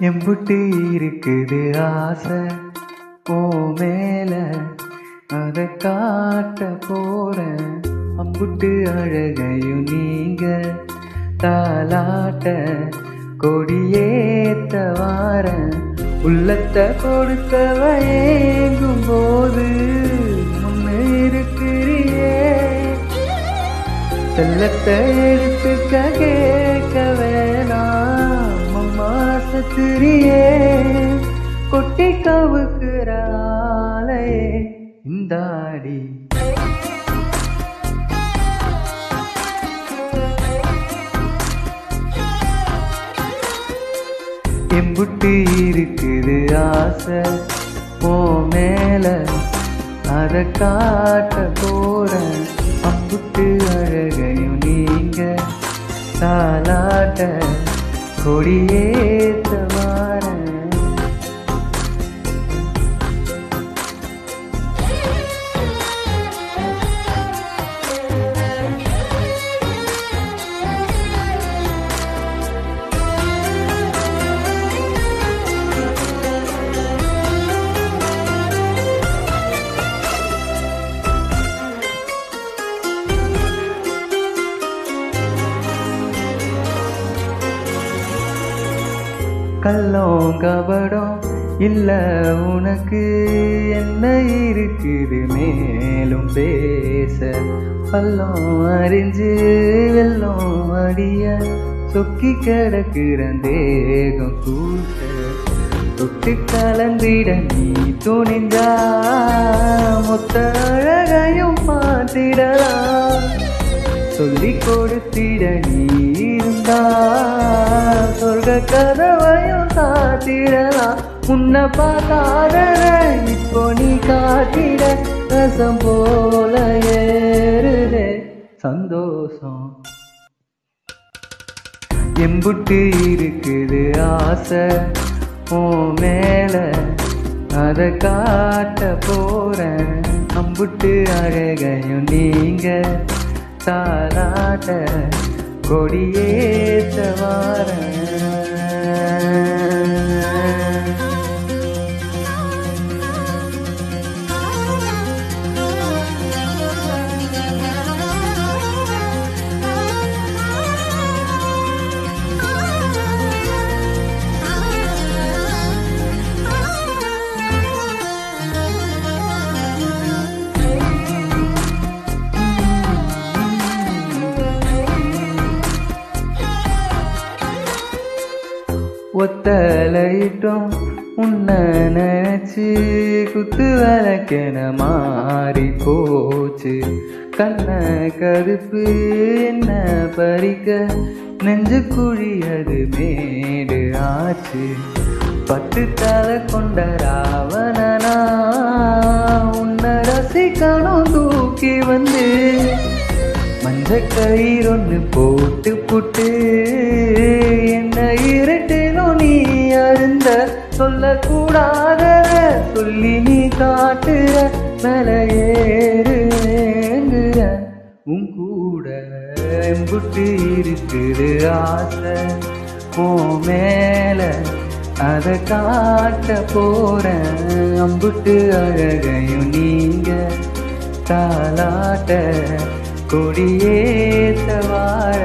எம்புட்டு இருக்குது ஆசை ஓ மேல அத காட்ட போறேன். அம்புட்டு அழகையும் நீங்க தாலாட்ட கொடியேத்த வாரேன். உள்ளத்தை கொடுத்தவ ஏங்கும் போது முன்னு இருக்கிறியே. செல்லத்தை எடுத்துக்க கேட்கவே அம்மா கொட்டி கவுக்குற ஆளையே இந்தாடி. எம்புட்டு இருக்குது ஆசை போ மேல அத காட்ட போற அம்புட்டு அழகையும் நீங்க தாலாட்ட கொடியேத்த வாரேன் கள்ளம் கபடம் இல்லை உனக்கு என்ன இருக்குது? மேலும் பேச பள்ளம் அறிஞ்சு வெள்ளம் அடிய சொக்கி கிடக்கிற தேகம் கூச தொட்டு கலந்திட நீ துணிந்தா மொத்த அழகையும் பார்த்திடலாம். சொல்லி கொடுத்திட நீ சொர்க்க கதவையும் காத்திடலாம். உன்னை பார்த்தாத இப்போ நீ காத்திட ரசம் போல ஏறுதே. சந்தோஷம். எம்புட்டு இருக்குது ஆசை. ஓ மேல அத காட்ட போறேன். அம்புட்டு அழகையும் நீங்க தாலாட்ட கொடியேத்த வாரன் ஒத்தலைட்டும் உன்னை நினைச்சு குத்து விளக்கென மாறி போச்சு. கண்ண கருப்பு என்ன பறிக்க? நெஞ்சு குழியது மேடு ஆச்சு. பட்டு தலை கொண்ட ராவணனா உன்னை ரசிக்கணும் தூக்கி வந்து. மஞ்ச கயிறு ஒன்று போட்டு புட்டு என்னை சொல்லக்கூடாத சொல்லி நீ காட்டுற மேல ஏறுங்கிற உன் கூட எம்புட்டு இருக்குது ஆசை போ மேல அத காட்ட போற அம்புட்டு அழகையும் நீங்க தாலாட்ட கொடியேத்த வார